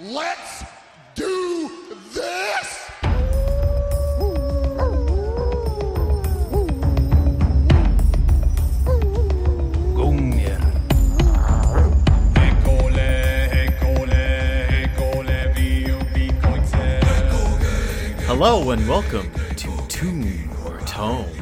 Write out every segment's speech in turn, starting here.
Let's do this! Gungnir. Hello and welcome to Tomb or Tome.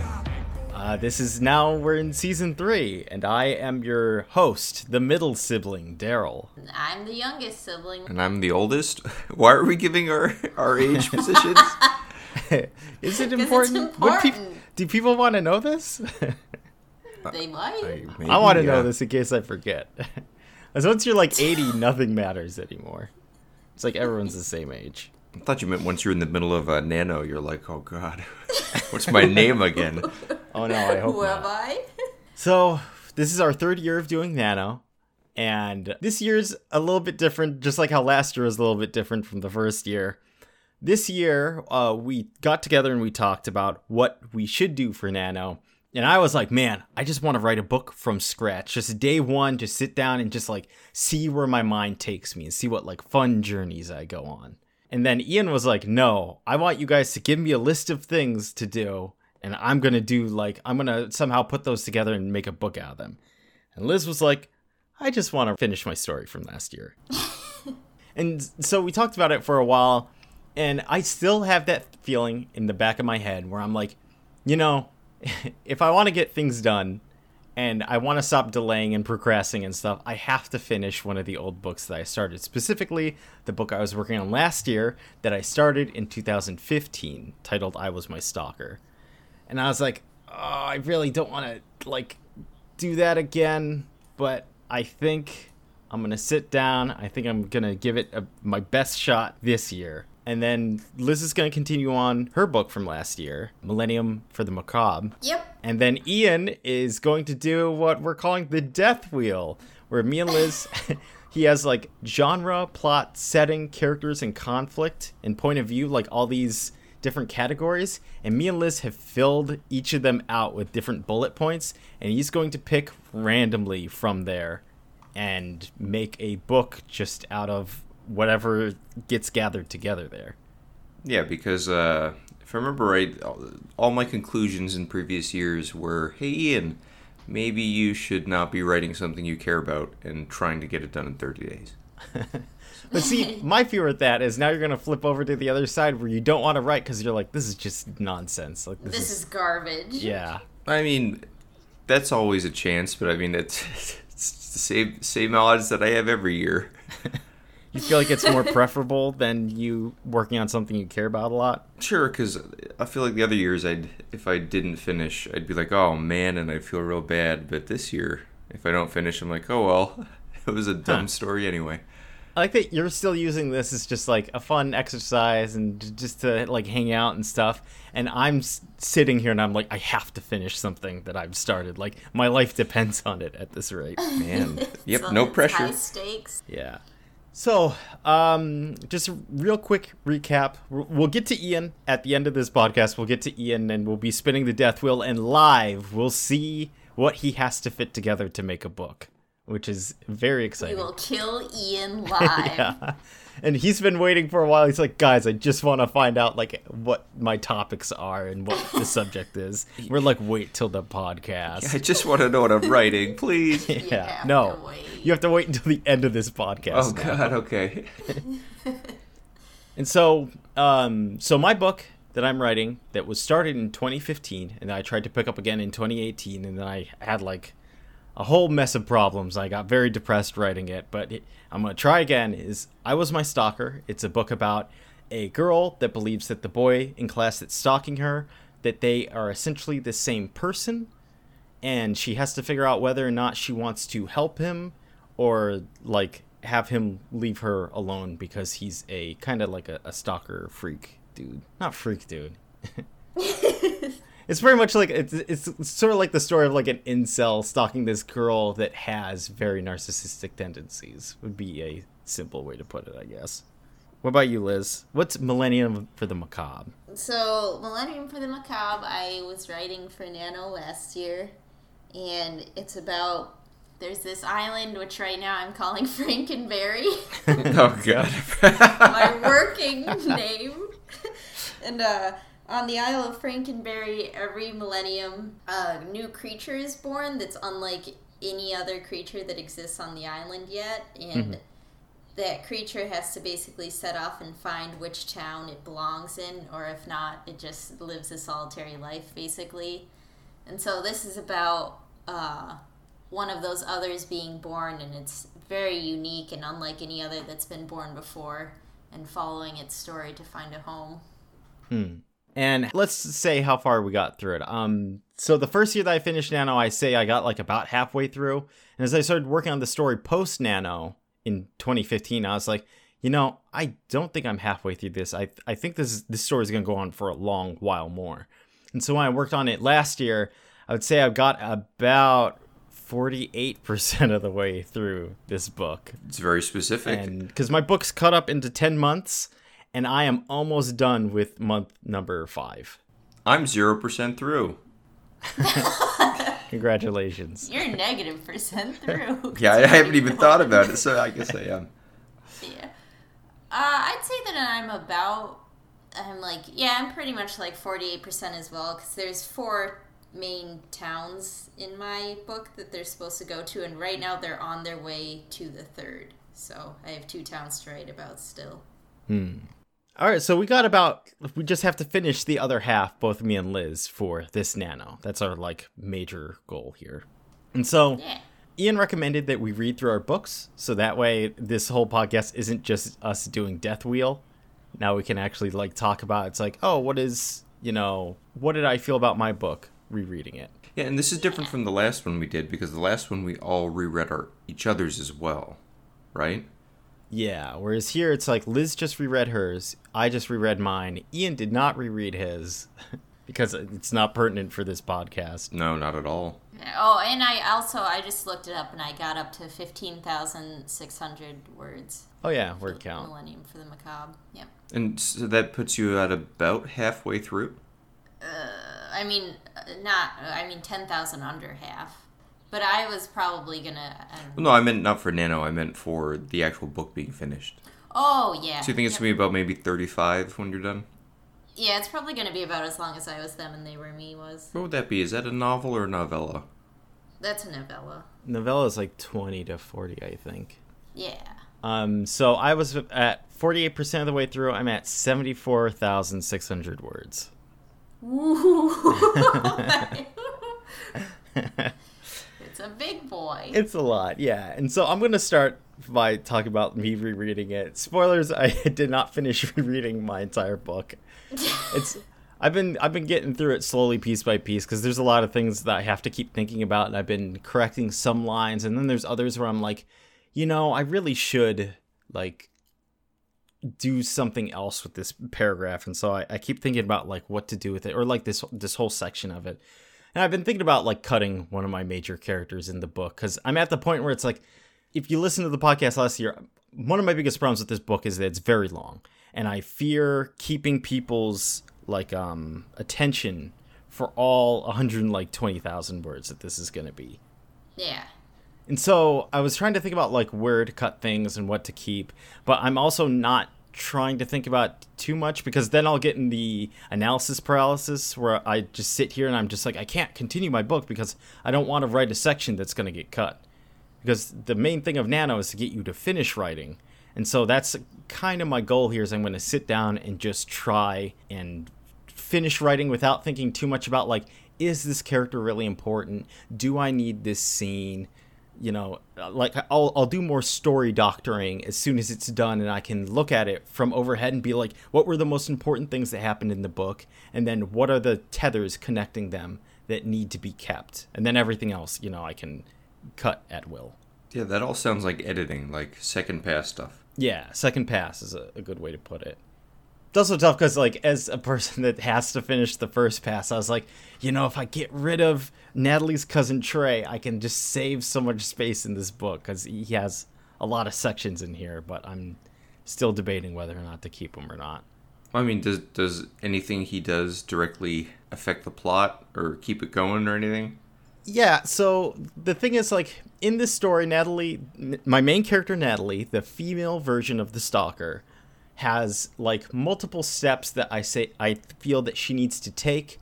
This is now we're in season three, and I am your host, the middle sibling, Darryl. I'm the youngest sibling. And I'm the oldest. Why are we giving our, our age positions? Is it it's important? Would peop- do people want to know this? They might. I want to yeah. know this in case I forget. Because once you're like 80, nothing matters anymore. It's like everyone's the same age. I thought you meant once you're in the middle of a nano, you're like, oh god, what's my name again? Oh no, I hope Who not. am I? So, this is our third year of doing Nano, and this year's a little bit different, just like how last year was a little bit different from the first year. This year, uh, we got together and we talked about what we should do for Nano. And I was like, man, I just want to write a book from scratch. Just day one, just sit down and just like see where my mind takes me and see what like fun journeys I go on. And then Ian was like, no, I want you guys to give me a list of things to do. And I'm going to do like, I'm going to somehow put those together and make a book out of them. And Liz was like, I just want to finish my story from last year. and so we talked about it for a while. And I still have that feeling in the back of my head where I'm like, you know, if I want to get things done and I want to stop delaying and procrastinating and stuff, I have to finish one of the old books that I started. Specifically, the book I was working on last year that I started in 2015, titled I Was My Stalker. And I was like, oh, I really don't want to like do that again, but I think I'm going to sit down. I think I'm going to give it a, my best shot this year. And then Liz is going to continue on her book from last year, Millennium for the Macabre. Yep. And then Ian is going to do what we're calling the Death Wheel, where me and Liz, he has like genre, plot, setting, characters, and conflict and point of view, like all these different categories. And me and Liz have filled each of them out with different bullet points, and he's going to pick randomly from there and make a book just out of whatever gets gathered together there. Yeah, because uh, if I remember right, all, all my conclusions in previous years were, hey Ian, maybe you should not be writing something you care about and trying to get it done in 30 days. But see, my fear with that is now you're gonna flip over to the other side where you don't want to write because you're like, this is just nonsense. Like this, This is garbage. yeah, I mean, that's always a chance, but I mean, it's, it's the same, same odds that I have every year. you feel like it's more preferable than you working on something you care about a lot. Sure, because I feel like the other years, I'd if I didn't finish, I'd be like, oh man, and I'd feel real bad. But this year, if I don't finish, I'm like, oh well, it was a dumb story anyway. I like that you're still using this as just like a fun exercise and just to like hang out and stuff. And I'm s- sitting here and I'm like, I have to finish something that I've started. Like my life depends on it at this rate. Man, yep, So no pressure. High stakes. Yeah. So, um, just a real quick recap. We'll we'll get to Ian at the end of this podcast. We'll get to Ian and we'll be spinning the death wheel and live we'll see what he has to fit together to make a book, which is very exciting. We will kill Ian live. yeah. And he's been waiting for a while. He's like, guys, I just want to find out like what my topics are and what the subject is. We're like, wait till the podcast. I just want to know what I'm writing, please. You yeah. No. wait. You have to wait until the end of this podcast. Oh now. God, okay. And so, um, so my book that I'm writing that was started in 2015, and I tried to pick up again in 2018, and then I had like a whole mess of problems. I got very depressed writing it, but I'm gonna try again. Is I was my stalker. It's a book about a girl that believes that the boy in class that's stalking her that they are essentially the same person, and she has to figure out whether or not she wants to help him or like have him leave her alone because he's a kind of like a, a stalker freak dude not freak dude it's very much like it's, it's sort of like the story of like an incel stalking this girl that has very narcissistic tendencies would be a simple way to put it i guess what about you liz what's millennium for the macabre So, Millennium for the Macabre, I was writing for Nano last year, and it's about there's this island which right now I'm calling Frankenberry, oh god. my working name. and uh, on the Isle of Frankenberry, every millennium, a new creature is born that's unlike any other creature that exists on the island yet, and that creature has to basically set off and find which town it belongs in, or if not, it just lives a solitary life, basically. And so this is about uh, one of those others being born, and it's very unique and unlike any other that's been born before, and following its story to find a home. And let's say how far we got through it. Um, so the first year that I finished Nano, I say I got like about halfway through. And as I started working on the story post Nano in 2015, I was like, you know, I don't think I'm halfway through this. I I think this is, this story is going to go on for a long while more. And so when I worked on it last year, I would say I've got about 48% of the way through this book It's very specific. and because my book's cut up into 10 months and i am almost done with month number five I'm 0% through. congratulations You're negative percent through. Yeah, I haven't even thought about it, so I guess I am. Yeah. Uh, I'd say that I'm about. I'm like, yeah, I'm pretty much like 48% as well, because there's four main towns in my book that they're supposed to go to, and right now they're on their way to the third. So I have two towns to write about still. All right so we got about we just have to finish the other half both me and liz for this nano that's our like major goal here and so Yeah. Ian recommended that we read through our books, so that way this whole podcast isn't just us doing Death Wheel. Now we can actually like talk about it's like, oh, what is you know, what did I feel about my book rereading it? Yeah, and this is different from the last one we did because the last one we all reread our each other's as well, right? Yeah, whereas here it's like Liz just reread hers, I just reread mine. Ian did not reread his because it's not pertinent for this podcast. No, not at all. Oh, and I also I just looked it up and I got up to 15,600 words. Oh yeah, word for count. Millennium for the Macabre. Yep. And so that puts you at about halfway through. I mean, uh, not. I mean, ten thousand under half. But I was probably gonna. I don't know. Well, no, I meant not for Nano. I meant for the actual book being finished. Oh yeah. So you think it's Yep. gonna be about maybe thirty-five when you're done? Yeah, it's probably gonna be about as long as I was them and they were me was. What would that be? Is that a novel or a novella? That's a novella. Novella is like 20 to 40, I think. Yeah. Um, so I was at 48% of the way through. I'm at 74,600 words. it's a big boy. It's a lot, yeah. And so I'm going to start by talking about me rereading it. Spoilers, I did not finish rereading my entire book. It's I've been I've been getting through it slowly piece by piece because there's a lot of things that I have to keep thinking about and I've been correcting some lines and then there's others where I'm like, you know, I really should like do something else with this paragraph and so I, I keep thinking about like what to do with it or like this this whole section of it and i've been thinking about like cutting one of my major characters in the book because i'm at the point where it's like if you listen to the podcast last year one of my biggest problems with this book is that it's very long and i fear keeping people's like um attention for all 120,000 words that this is going to be yeah. and so I was trying to think about like where to cut things and what to keep, but I'm also not trying to think about too much because then I'll get in the analysis paralysis where I just sit here and I'm just like I can't continue my book because I don't want to write a section that's going to get cut. Because the main thing of Nano is to get you to finish writing. And so that's kind of my goal here is I'm going to sit down and just try and finish writing without thinking too much about like is this character really important? Do I need this scene? You know, uh, like I'll I'll do more story doctoring as soon as it's done and I can look at it from overhead and be like what were the most important things that happened in the book and then what are the tethers connecting them that need to be kept? And then everything else, you know, I can cut at will. Yeah, that all sounds like editing, like second pass stuff. Yeah, second pass is a, a good way to put it. It's also tough because, like, as a person that has to finish the first pass, I was like, you know, if I get rid of Natalie's cousin Trey, I can just save so much space in this book because he has a lot of sections in here. But I'm still debating whether or not to keep him or not. I mean, does does anything he does directly affect the plot or keep it going or anything? Yeah, so the thing is, like, in this story, Natalie, my main character, Natalie, the female version of the stalker, has, like, multiple steps that I say I feel that she needs to take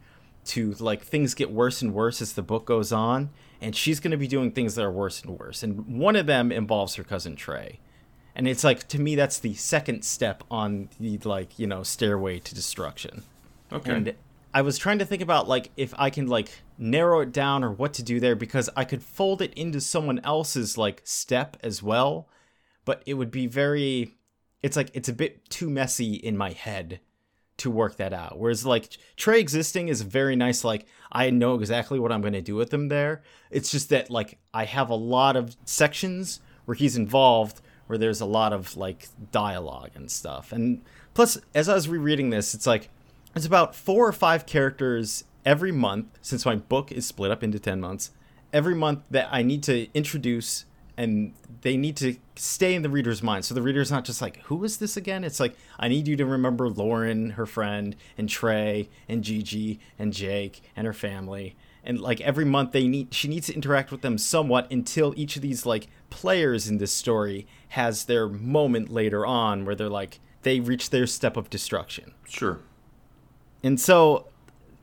to, like, things get worse and worse as the book goes on. And she's going to be doing things that are worse and worse. And one of them involves her cousin Trey. And it's like, to me, that's the second step on the, like, you know, stairway to destruction. Okay. And I was trying to think about like if I can like narrow it down or what to do there because I could fold it into someone else's like step as well, but it would be very it's like it's a bit too messy in my head to work that out. Whereas like Trey existing is very nice like I know exactly what I'm going to do with him there. It's just that like I have a lot of sections where he's involved where there's a lot of like dialogue and stuff. And plus as I was rereading this, it's like it's about four or five characters every month, since my book is split up into 10 months, every month that I need to introduce and they need to stay in the reader's mind. So the reader's not just like, who is this again? It's like, I need you to remember Lauren, her friend, and Trey, and Gigi, and Jake, and her family. And like every month they need she needs to interact with them somewhat until each of these like players in this story has their moment later on where they're like they reach their step of destruction. Sure. And so,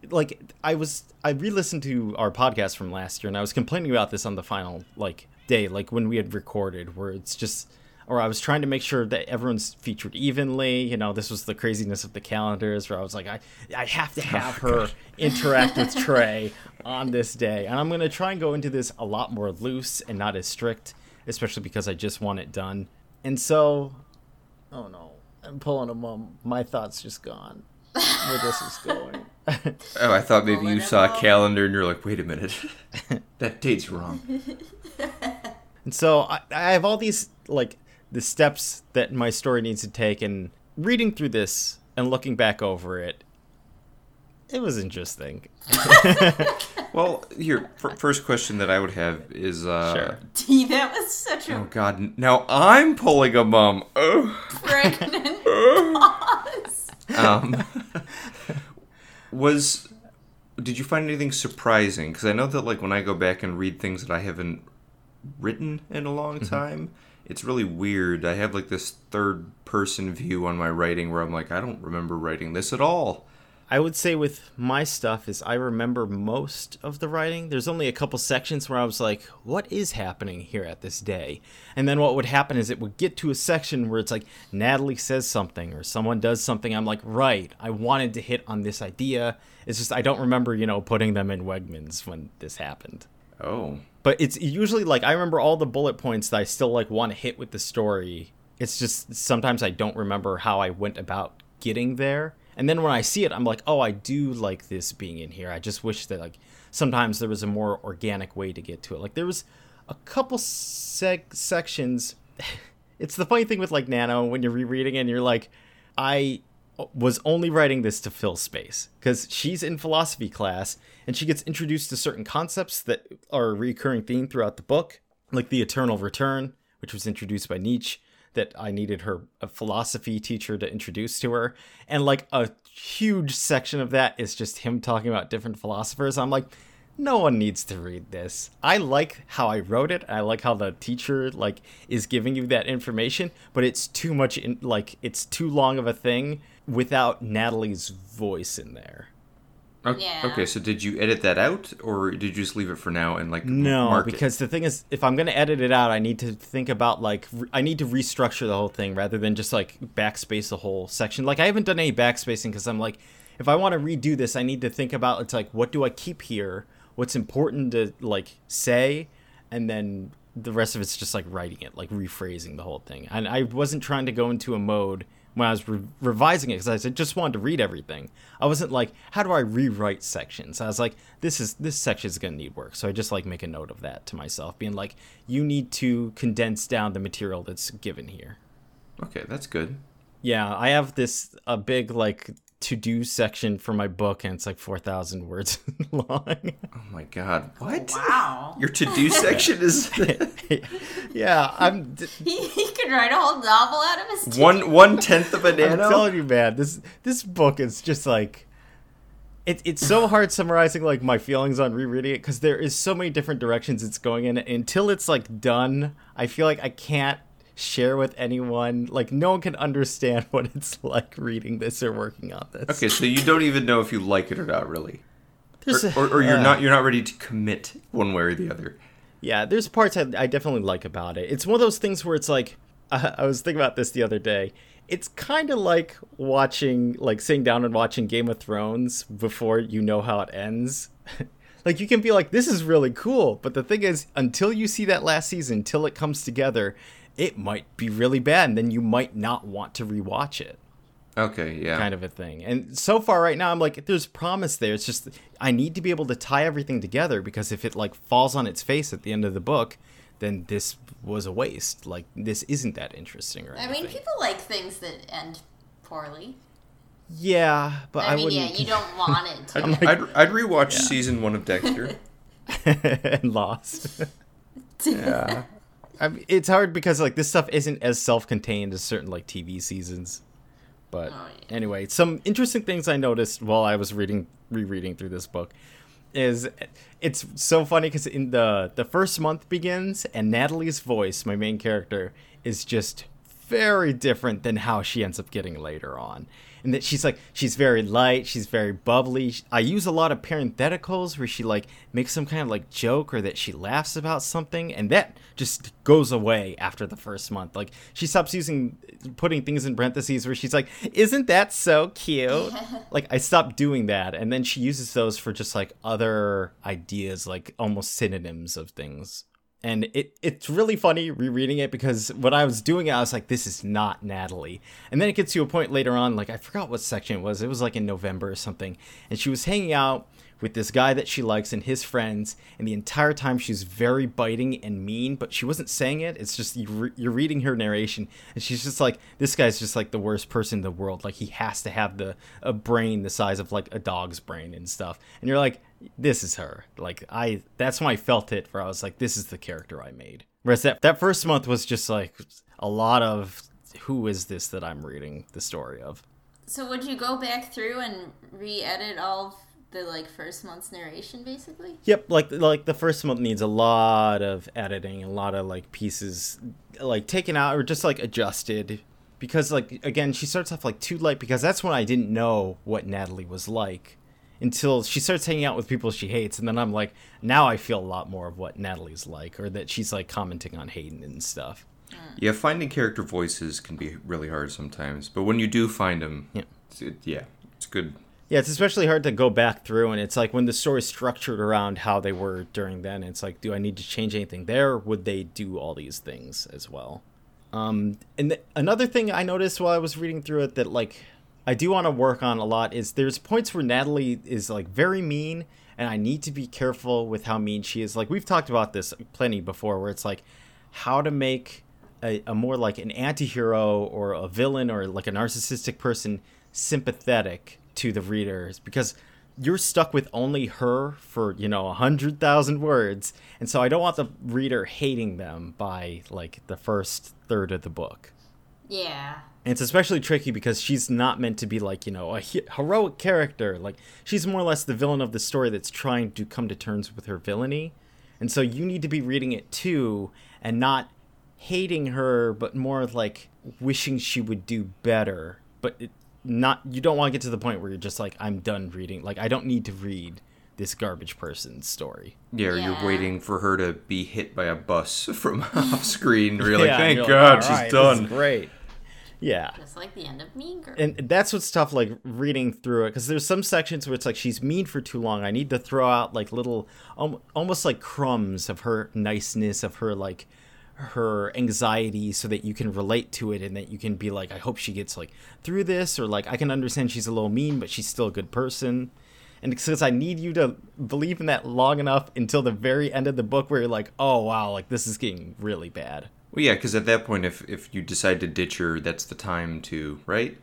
like, I was I re-listened to our podcast from last year, and I was complaining about this on the final like day, like when we had recorded, where it's just, or I was trying to make sure that everyone's featured evenly. You know, this was the craziness of the calendars, where I was like, I I have to have her interact with Trey on this day, and I'm gonna try and go into this a lot more loose and not as strict, especially because I just want it done. And so, oh no, I'm pulling a mum. My thoughts just gone where this is going. Oh, I thought maybe you saw a calendar and you're like, wait a minute, that date's wrong. And so I, I have all these like the steps that my story needs to take, and reading through this and looking back over it, it was interesting. Well, here, f- first question that I would have is, uh, Sure. Gee, that was such a. oh God, now I'm pulling a mum. Ugh. pregnant pause. Um, was did you find anything surprising? Because I know that like when I go back and read things that I haven't written in a long mm-hmm. time, it's really weird. I have like this third person view on my writing where I'm like, I don't remember writing this at all. I would say with my stuff is I remember most of the writing. There's only a couple sections where I was like, what is happening here at this day? And then what would happen is it would get to a section where it's like Natalie says something or someone does something. I'm like, right, I wanted to hit on this idea. It's just I don't remember, you know, putting them in Wegmans when this happened. Oh, But it's usually like I remember all the bullet points that I still like want to hit with the story. It's just sometimes I don't remember how I went about getting there. And then when I see it, I'm like, oh, I do like this being in here. I just wish that like sometimes there was a more organic way to get to it. Like there was a couple seg- sections. it's the funny thing with like Nano when you're rereading and you're like, I was only writing this to fill space because she's in philosophy class and she gets introduced to certain concepts that are a recurring theme throughout the book, like the eternal return, which was introduced by Nietzsche, that I needed her a philosophy teacher to introduce to her, and like a huge section of that is just him talking about different philosophers. I'm like, no one needs to read this. I like how I wrote it. I like how the teacher like is giving you that information, but it's too much in like it's too long of a thing without Natalie's voice in there. okay. Yeah. okay. So did you edit that out, or did you just leave it for now and like No, mark it? because the thing is, if I'm gonna edit it out, I need to think about like re- I need to restructure the whole thing rather than just like backspace the whole section. Like I haven't done any backspacing because I'm like, if I want to redo this, I need to think about it's like what do I keep here, what's important to like say, and then the rest of it's just like writing it, like rephrasing the whole thing. And I wasn't trying to go into a mode when I was re- revising it because I just wanted to read everything. I wasn't like, how do I rewrite sections? I was like, this is this section is gonna need work. So I just like make a note of that to myself, being like, you need to condense down the material that's given here. Okay, that's good. Yeah, I have this a big like to do section for my book, and it's like four thousand words long. Oh my God, what? Wow. Your to do section is yeah, I'm. He, he could write a whole novel out of his one one tenth of a I'm telling you, man, this this book is just like it, it's so hard summarizing like my feelings on rereading it because there is so many different directions it's going in. Until it's like done, I feel like I can't share with anyone. Like no one can understand what it's like reading this or working on this. Okay, so you don't even know if you like it or not, really, or, a- or, or you're uh, not you're not ready to commit one way or the other. Yeah, there's parts I, I definitely like about it. It's one of those things where it's like, I, I was thinking about this the other day. It's kind of like watching, like sitting down and watching Game of Thrones before you know how it ends. like you can be like, this is really cool, but the thing is, until you see that last season, till it comes together, it might be really bad, and then you might not want to rewatch it Okay, yeah. kind of a thing. And so far right now I'm like there's promise there. It's just I need to be able to tie everything together because if it like falls on its face at the end of the book, then this was a waste. Like this isn't that interesting or I anything. mean, people like things that end poorly. yeah, but I, I, mean, yeah, wouldn't you don't want it to. I'd, I'd, I'd rewatch season one of Dexter. and lost. yeah. I mean, it's hard because like this stuff isn't as self-contained as certain like TV seasons. But Oh, yeah. anyway, some interesting things I noticed while I was reading rereading through this book is it's so funny because in the the first month begins and Natalie's voice, my main character, is just very different than how she ends up getting later on. And that she's like she's very light, she's very bubbly. I use a lot of parentheticals where she like makes some kind of like joke or that she laughs about something and that just goes away after the first month. Like she stops using putting things in parentheses where she's like, "Isn't that so cute?" like I stopped doing that and then she uses those for just like other ideas like almost synonyms of things and it it's really funny rereading it because when I was doing it, I was like, "This is not Natalie." And then it gets to a point later on, like I forgot what section it was. It was like in November or something, and she was hanging out with this guy that she likes and his friends, and the entire time she's very biting and mean, but she wasn't saying it. It's just you re- you're reading her narration, and she's just like, "This guy's just like the worst person in the world. Like he has to have the a brain the size of like a dog's brain and stuff." And you're like, this is her. Like I that's when I felt it where I was like, this is the character I made. Whereas that that first month was just like a lot of who is this that I'm reading the story of? So would you go back through and re-edit all of the like first month's narration, basically? Yep, like like the first month needs a lot of editing, a lot of like pieces like taken out or just like adjusted because like again, she starts off like too light because that's when I didn't know what Natalie was like until she starts hanging out with people she hates and then I'm like now I feel a lot more of what Natalie's like or that she's like commenting on Hayden and stuff. Yeah, finding character voices can be really hard sometimes, but when you do find them, Yeah. it's, it, yeah, it's good. Yeah, it's especially hard to go back through, and it's like when the story's structured around how they were during then. It's like, do I need to change anything there? Would they do all these things as well? Um, and th- another thing I noticed while I was reading through it that like I do want to work on a lot is there's points where Natalie is like very mean, and I need to be careful with how mean she is. Like we've talked about this plenty before, where it's like how to make a, a more like an anti-hero or a villain or like a narcissistic person sympathetic to the readers because you're stuck with only her for you know a hundred thousand words and so i don't want the reader hating them by like the first third of the book Yeah. And it's especially tricky because she's not meant to be like you know a he- heroic character like she's more or less the villain of the story that's trying to come to terms with her villainy and so you need to be reading it too and not hating her but more like wishing she would do better but it, not you don't want to get to the point where you're just like i'm done reading like i don't need to read this garbage person's story Yeah, Yeah. you're waiting for her to be hit by a bus from off screen. You're like, Yeah, thank you're like, God "All she's right, this done. is great yeah. Just like the end of Mean Girls. and that's what's tough like reading through it because there's some sections where it's like she's mean for too long. I need to throw out like little um, almost like crumbs of her niceness of her like her anxiety so that you can relate to it and that you can be like i hope she gets like through this or like i can understand she's a little mean but she's still a good person. And since i need you to believe in that long enough until the very end of the book where you're like oh wow like this is getting really bad Well, yeah, because at that point, if if you decide to ditch her, that's the time to, right?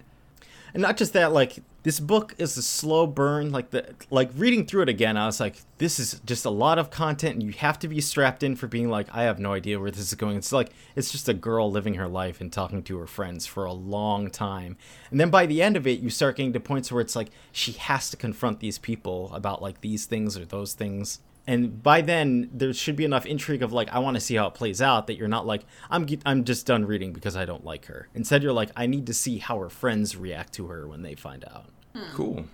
and not just that, like this book is a slow burn. Like the like reading through it again, I was like, this is just a lot of content, and you have to be strapped in for being like, I have no idea where this is going. It's like it's just a girl living her life and talking to her friends for a long time, and then by the end of it, you start getting to points where it's like she has to confront these people about like these things or those things and by then there should be enough intrigue of like I want to see how it plays out that you're not like I'm I'm just done reading because I don't like her. Instead, you're like I need to see how her friends react to her when they find out. Cool.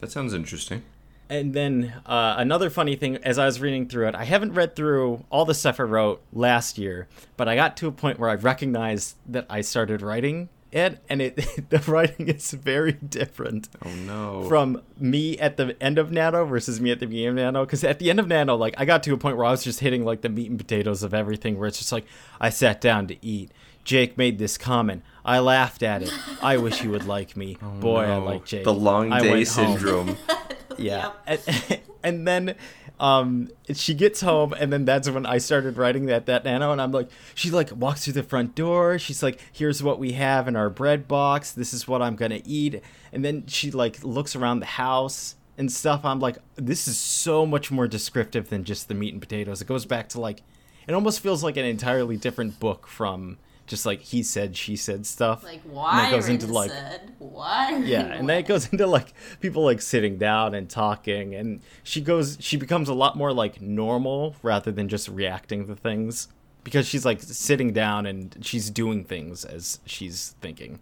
That sounds interesting. And then uh, another funny thing, as I was reading through it, I haven't read through all the stuff I wrote last year, but I got to a point where I recognized that I started writing it, and it the writing is very different Oh no. from me at the end of Nano versus me at the beginning of Nano. Because at the end of Nano, like I got to a point where I was just hitting like the meat and potatoes of everything, where it's just like I sat down to eat. Jake made this comment. I laughed at it. I wish he would like me. Oh, Boy, I Oh, like Jake. The long day syndrome. Yeah. And, and then um she gets home and then that's when I started writing that that nano and I'm like she like walks through the front door. She's like here's what we have in our bread box. This is what I'm to eat. And then she like looks around the house and stuff. I'm like this is so much more descriptive than just the meat and potatoes. It goes back to like it almost feels like an entirely different book from just like he said she said stuff. Like And why it goes into like said? Why yeah and then it goes into like people like sitting down and talking and she goes she becomes a lot more like normal rather than just reacting to things because she's like sitting down and she's doing things as she's thinking.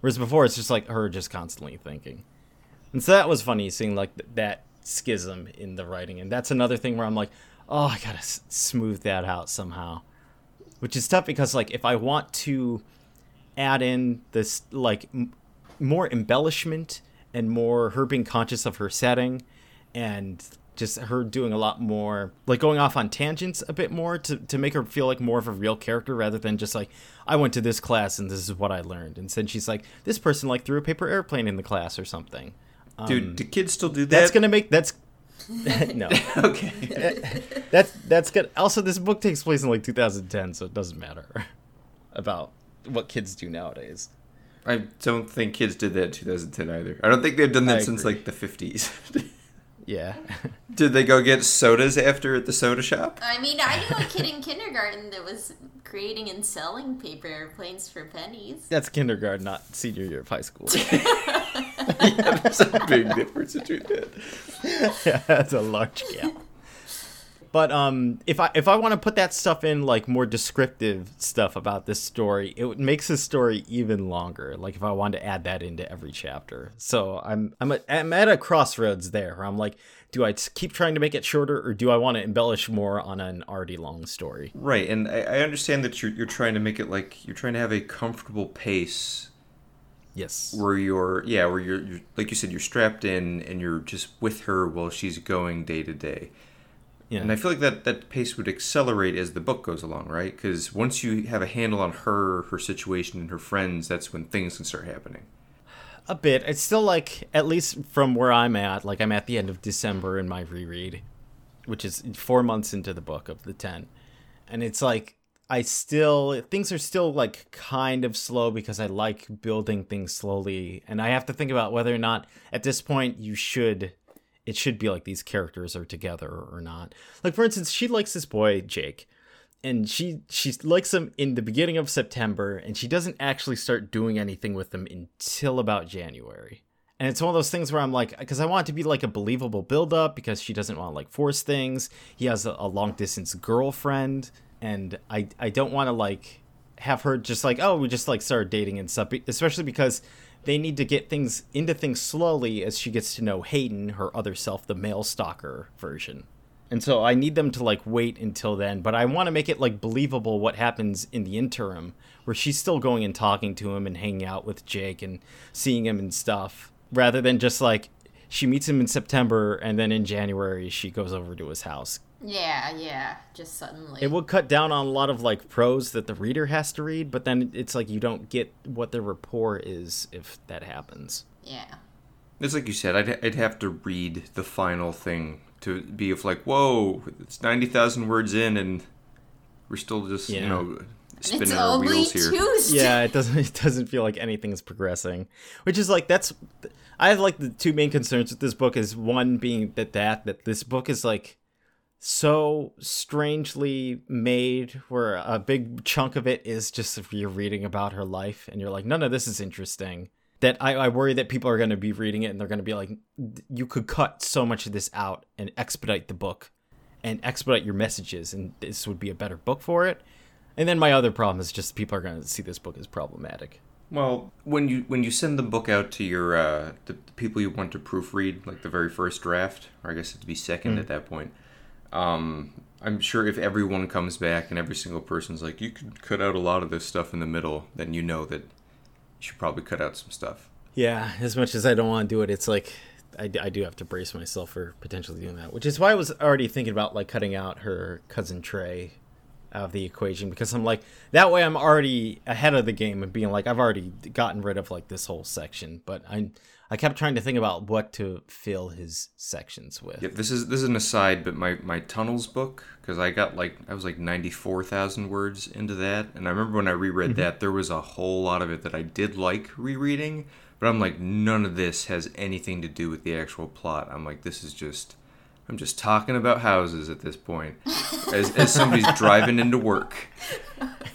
Whereas before it's just like her just constantly thinking. And so that was funny seeing like th- that schism in the writing and that's another thing where i'm like oh i gotta s- smooth that out somehow which is tough because like if i want to add in this like m- more embellishment and more her being conscious of her setting and just her doing a lot more like going off on tangents a bit more to, to make her feel like more of a real character rather than just like i went to this class and this is what i learned and then she's like this person like threw a paper airplane in the class or something Dude, um, do kids still do that? that's gonna make that's no okay. that's that's good also this book takes place in like 2010 so it doesn't matter about what kids do nowadays I don't think kids did that in 2010 either. I don't think they've done that I since agree. like the 50s. yeah did they go get sodas after at the soda shop? I mean, I knew a kid in kindergarten that was creating and selling paper airplanes for pennies. that's kindergarten not senior year of high school yeah, there's a big difference between that. yeah, that's a large gap. But um, if I if I want to put that stuff in like more descriptive stuff about this story, it makes the story even longer. Like if I wanted to add that into every chapter, so I'm I'm at, I'm at a crossroads there. Where I'm like, do I keep trying to make it shorter, or do I want to embellish more on an already long story? Right, and I, I understand that you're you're trying to make it like you're trying to have a comfortable pace Yes. where you're yeah where you're, you're like you said you're strapped in and you're just with her while she's going day to day. Yeah. And I feel like that that pace would accelerate as the book goes along, right? Because once you have a handle on her, her situation, and her friends, that's when things can start happening. A bit. It's still like at least from where I'm at, like I'm at the end of December in my reread, which is four months into the book of the ten, and it's like I still things are still like kind of slow because I like building things slowly, and I have to think about whether or not at this point you should. It should be like these characters are together or not. Like for instance, she likes this boy Jake, and she she likes him in the beginning of September, and she doesn't actually start doing anything with him until about January. And it's one of those things where I'm like, because I want it to be like a believable build up, because she doesn't want to like force things. He has a, a long distance girlfriend, and I I don't want to like have her just like oh we just like started dating and stuff, especially because they need to get things into things slowly as she gets to know Hayden, her other self, the male stalker version. And so I need them to like wait until then, but I want to make it like believable what happens in the interim where she's still going and talking to him and hanging out with Jake and seeing him and stuff rather than just like she meets him in September and then in January she goes over to his house. Yeah, yeah. Just suddenly. It would cut down on a lot of like prose that the reader has to read, but then it's like you don't get what the rapport is if that happens. yeah. It's like you said, I'd, I'd have to read the final thing to be of like, whoa, it's 90,000 words in and we're still just, Yeah. you know, spinning It's our only wheels here. Tuesday. yeah, it doesn't it doesn't feel like anything's progressing. Which is like that's I have like the two main concerns with this book is one being that that that this book is like so strangely made where a big chunk of it is just if you're reading about her life and you're like none of this is interesting. That I, I worry that people are going to be reading it and they're going to be like you could cut so much of this out and expedite the book and expedite your messages and this would be a better book for it. And then my other problem is just people are going to see this book as problematic. Well, when you when you send the book out to your uh, the, the people you want to proofread, like the very first draft, or I guess it'd be second at that point. Um, I'm sure if everyone comes back and every single person's like, you could cut out a lot of this stuff in the middle, then you know that you should probably cut out some stuff. Yeah, as much as I don't want to do it, it's like I, I do have to brace myself for potentially doing that, which is why I was already thinking about like cutting out her cousin Trey out of the equation because I'm like that way I'm already ahead of the game and being like I've already gotten rid of like this whole section, but I I kept trying to think about what to fill his sections with. Yep, this is this is an aside, but my my tunnels book because I got like I was like ninety four thousand words into that, and I remember when I reread mm-hmm. that there was a whole lot of it that I did like rereading, but I'm like none of this has anything to do with the actual plot. I'm like this is just I'm just talking about houses at this point, as as somebody's driving into work.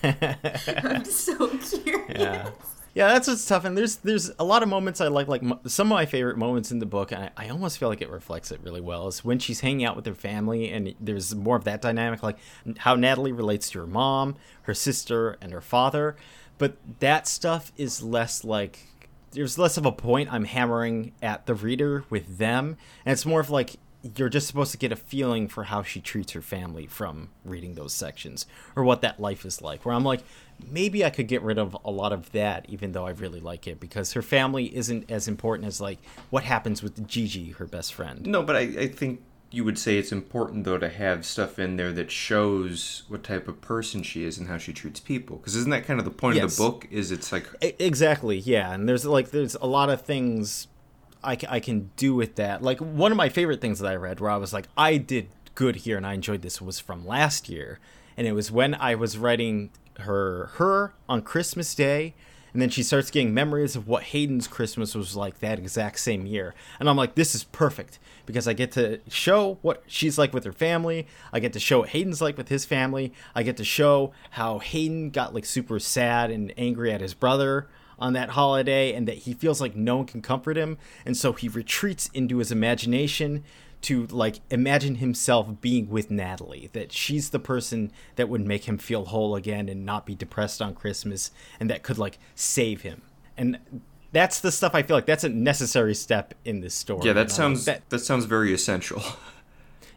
I'm so curious. Yeah. Yeah, that's what's tough, and there's there's a lot of moments I like. Like some of my favorite moments in the book, and I, I almost feel like it reflects it really well. Is when she's hanging out with her family, and there's more of that dynamic, like how Natalie relates to her mom, her sister, and her father. But that stuff is less like there's less of a point I'm hammering at the reader with them, and it's more of like you're just supposed to get a feeling for how she treats her family from reading those sections or what that life is like. Where I'm like, maybe I could get rid of a lot of that, even though I really like it, because her family isn't as important as like what happens with Gigi, her best friend. No, but I, I think you would say it's important though to have stuff in there that shows what type of person she is and how she treats people. Because isn't that kind of the point of the book? Is it's like Exactly, yeah. And there's like there's a lot of things I, I can do with that. Like one of my favorite things that I read where I was like, I did good here and I enjoyed this was from last year, and it was when I was writing her her on Christmas Day. And then she starts getting memories of what Hayden's Christmas was like that exact same year. And I'm like, this is perfect because I get to show what she's like with her family. I get to show what Hayden's like with his family. I get to show how Hayden got like super sad and angry at his brother on that holiday and that he feels like no one can comfort him. And so he retreats into his imagination to like imagine himself being with Natalie, that she's the person that would make him feel whole again and not be depressed on Christmas and that could like save him. And that's the stuff I feel like that's a necessary step in this story. yeah, that like, sounds that- that sounds very essential.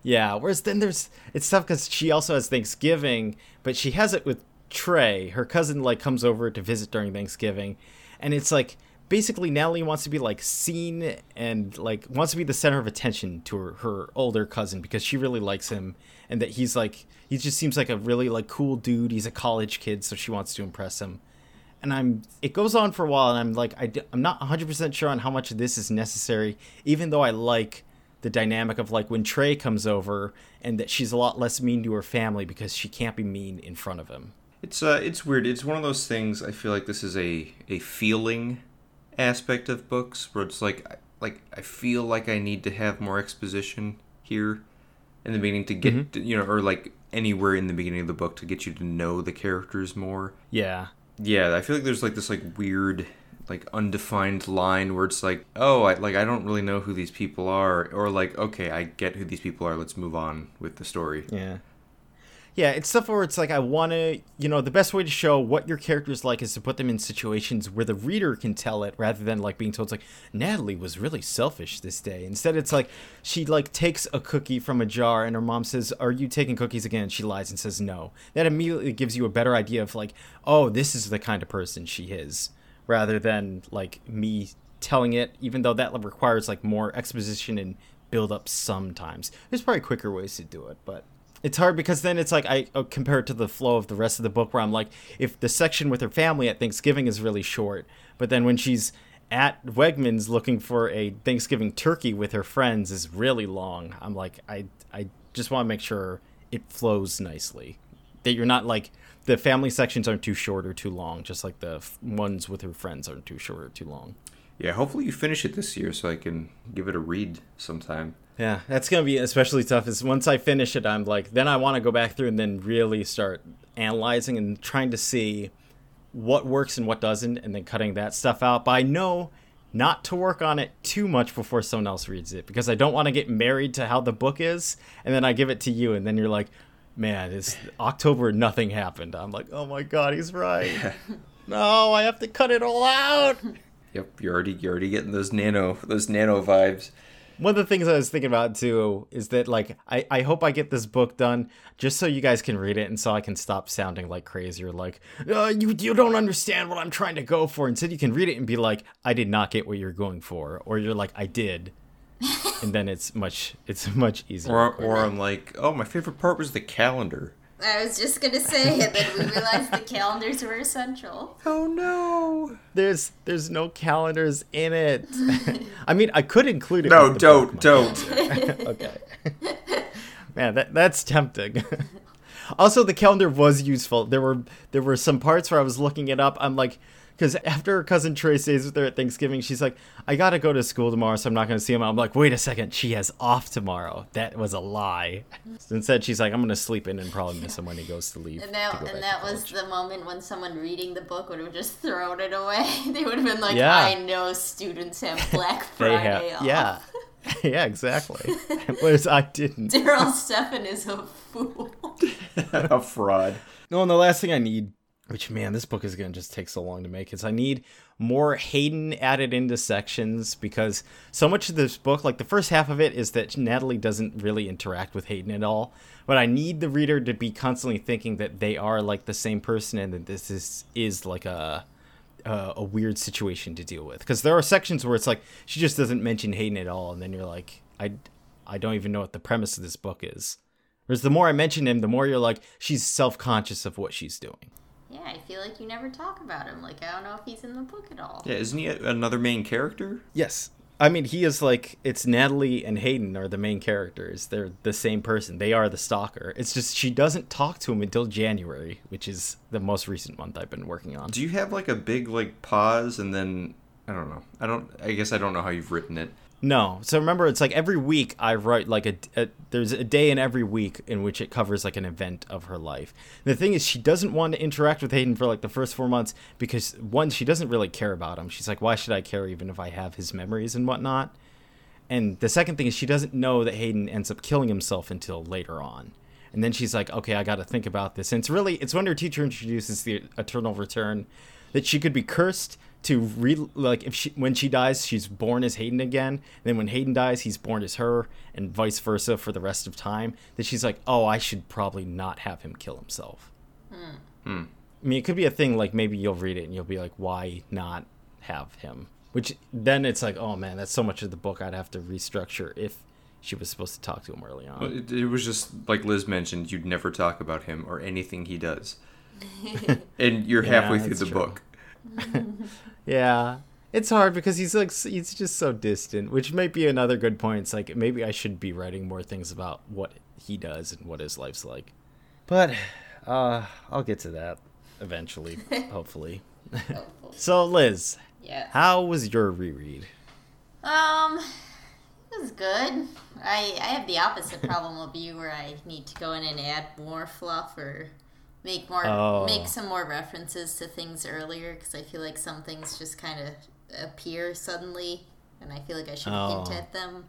yeah, whereas then there's it's tough because she also has Thanksgiving, but she has it with Trey. Her cousin like comes over to visit during Thanksgiving, and it's like basically Natalie wants to be like seen and like wants to be the center of attention to her, her older cousin because she really likes him and that he's like he just seems like a really like cool dude. He's a college kid, so she wants to impress him. And I'm it goes on for a while, and I'm like I, I'm not 100 percent sure on how much of this is necessary, even though I like the dynamic of like when Trey comes over and that she's a lot less mean to her family because she can't be mean in front of him. It's uh, it's weird. It's one of those things. I feel like this is a a feeling aspect of books where it's like like I feel like I need to have more exposition here in the beginning to get you know, or like anywhere in the beginning of the book to get you to know the characters more. Yeah. Yeah, I feel like there's like this like weird like undefined line where it's like, oh, I like I don't really know who these people are, or like, okay, I get who these people are. Let's move on with the story. Yeah. Yeah, it's stuff where it's like I want to, you know, the best way to show what your character's like is to put them in situations where the reader can tell it rather than like being told it's like Natalie was really selfish this day. Instead it's like she like takes a cookie from a jar and her mom says, "Are you taking cookies again?" she lies and says no. That immediately gives you a better idea of like, "Oh, this is the kind of person she is." Rather than like me telling it even though that requires like more exposition and build up sometimes. There's probably quicker ways to do it, but it's hard because then it's like I uh, compare it to the flow of the rest of the book where I'm like, if the section with her family at Thanksgiving is really short, but then when she's at Wegmans looking for a Thanksgiving turkey with her friends is really long. I'm like, I I just want to make sure it flows nicely that you're not like the family sections aren't too short or too long, just like the f- ones with her friends aren't too short or too long. Yeah, hopefully you finish it this year so I can give it a read sometime. Yeah, that's gonna be especially tough. Is once I finish it, I'm like, then I want to go back through and then really start analyzing and trying to see what works and what doesn't, and then cutting that stuff out. But I know not to work on it too much before someone else reads it because I don't want to get married to how the book is, and then I give it to you, and then you're like, man, it's October, nothing happened. I'm like, oh my god, he's right. no, I have to cut it all out. Yep, you're already you're already getting those nano those nano vibes. One of the things I was thinking about too is that like I, I hope I get this book done just so you guys can read it and so I can stop sounding like crazy or like uh, you you don't understand what I'm trying to go for. Instead, you can read it and be like, I did not get what you're going for, or you're like, I did, and then it's much it's much easier. Or or I'm like, oh, my favorite part was the calendar. I was just gonna say, and then we realized the calendars were essential. Oh no. there's there's no calendars in it. I mean, I could include it. No, don't, don't. okay. Man, that that's tempting. Also, the calendar was useful. There were there were some parts where I was looking it up. I'm like, because after her cousin Trey stays with her at Thanksgiving, she's like, I gotta go to school tomorrow, so I'm not gonna see him. I'm like, wait a second, she has off tomorrow. That was a lie. Instead, she's like, I'm gonna sleep in and probably miss him when he goes to leave. And that and that was the moment when someone reading the book would have just thrown it away. they would have been like, Yeah. "I know students have Black they Friday have off." yeah. yeah, exactly. Whereas I didn't. Darryl Stefan is a fool. a fraud. No, and the last thing I need, which man, this book is gonna just take so long to make, is I need more Hayden added into sections because so much of this book, like the first half of it, is that Natalie doesn't really interact with Hayden at all. But I need the reader to be constantly thinking that they are like the same person and that this is is like a a, a weird situation to deal with. Because there are sections where it's like she just doesn't mention Hayden at all, and then you're like, I I don't even know what the premise of this book is. Whereas the more I mention him, the more you're like, she's self conscious of what she's doing. Yeah, I feel like you never talk about him. Like I don't know if he's in the book at all. Yeah, isn't he a- another main character? Yes. I mean, he is like, it's Natalie and Hayden are the main characters. They're the same person. They are the stalker. It's just she doesn't talk to him until January, which is the most recent month I've been working on. Do you have like a big like pause and then I don't know. I don't. I guess I don't know how you've written it. No. So remember, it's like every week I write like a, a there's a day in every week in which it covers like an event of her life. the thing is, she doesn't want to interact with Hayden for like the first four months because one, she doesn't really care about him. She's like, why should I care even if I have his memories and whatnot? And the second thing is she doesn't know that Hayden ends up killing himself until later on. And then she's like, okay, I got to think about this. And it's really, it's when her teacher introduces the eternal return that she could be cursed to re like if she when she dies she's born as Hayden again and then when Hayden dies he's born as her and vice versa for the rest of time that she's like oh I should probably not have him kill himself Hmm. I mean it could be a thing like maybe you'll read it and you'll be like why not have him which then it's like oh man that's so much of the book I'd have to restructure if she was supposed to talk to him early on Well, It, it was just like Liz mentioned. You'd never talk about him or anything he does, and you're Yeah, halfway through the true. book. Yeah. It's hard because he's like he's just so distant, which might be another good point. It's like maybe I should be writing more things about what he does and what his life's like. But uh I'll get to that eventually, hopefully. Hopefully. So Liz, Yeah. how was your reread? Um, it was good. I I have the opposite problem of you, where I need to go in and add more fluff or make more Oh. make some more references to things earlier because I feel like some things just kind of appear suddenly, and I feel like I should Oh. hint at them.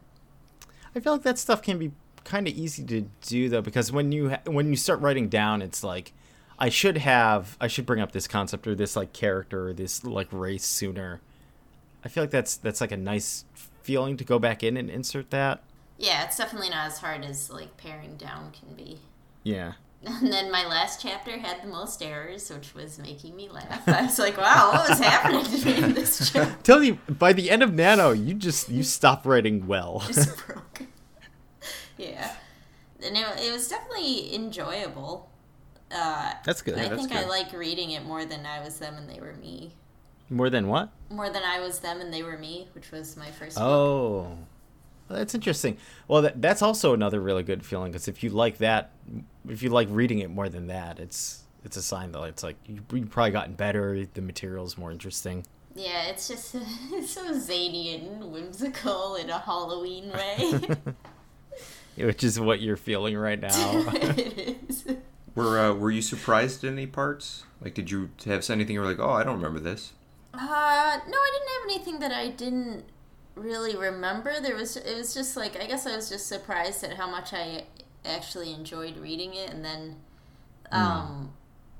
I feel like that stuff can be kind of easy to do though because when you ha- when you start writing down it's like I should have I should bring up this concept or this like character or this like race sooner. I feel like that's that's like a nice feeling to go back in and insert that. Yeah, it's definitely not as hard as like paring down can be. Yeah. And then my last chapter had the most errors, which was making me laugh. I was like, "Wow, what was happening to me in this chapter?" Tell you by the end of Nano, you just you stop writing well. just broke. yeah, and it, it was definitely enjoyable. Uh, That's good. I think good. I like reading it more than I was them and they were me. More than what? More than I was them and they were me, which was my first book. That's interesting. Well, that, that's also another really good feeling because if you like that, if you like reading it more than that, it's it's a sign that it's like you, you've probably gotten better. The material's more interesting. Yeah, it's just it's so zany and whimsical in a Halloween way. Which is what you're feeling right now. it is. Were uh, Were you surprised in any parts? Like, did you have anything you were like, oh, I don't remember this? Uh, no, I didn't have anything that I didn't really remember. There was it was just like I guess I was just surprised at how much I actually enjoyed reading it, and then, um,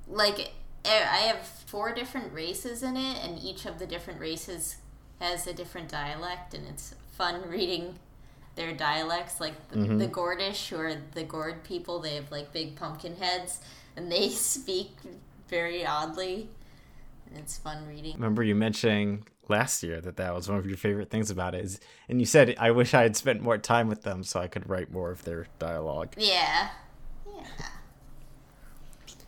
like eh, I have four different races in it, and each of the different races has a different dialect, and it's fun reading their dialects. Like the, the Gordish, are the Gord people, they have like big pumpkin heads, and they speak very oddly. And it's fun reading. Remember you mentioning last year that that was one of your favorite things about it, is, and you said I wish I had spent more time with them so I could write more of their dialogue. Yeah. Yeah.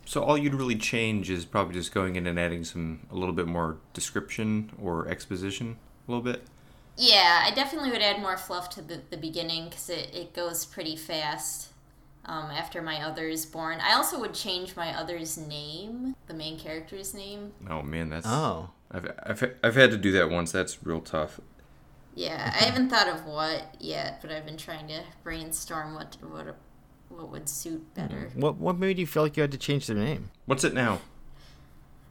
So all you'd really change is probably just going in and adding some a little bit more description or exposition, a little bit. Yeah, I definitely would add more fluff to the, the beginning because it, it goes pretty fast um, after my other is born. I also would change my other's name, the main character's name. Oh man, that's Oh, I've I've I've had to do that once. That's real tough. Yeah, I haven't thought of what yet, but I've been trying to brainstorm what what what would suit better. what what made you feel like you had to change their name? What's it now?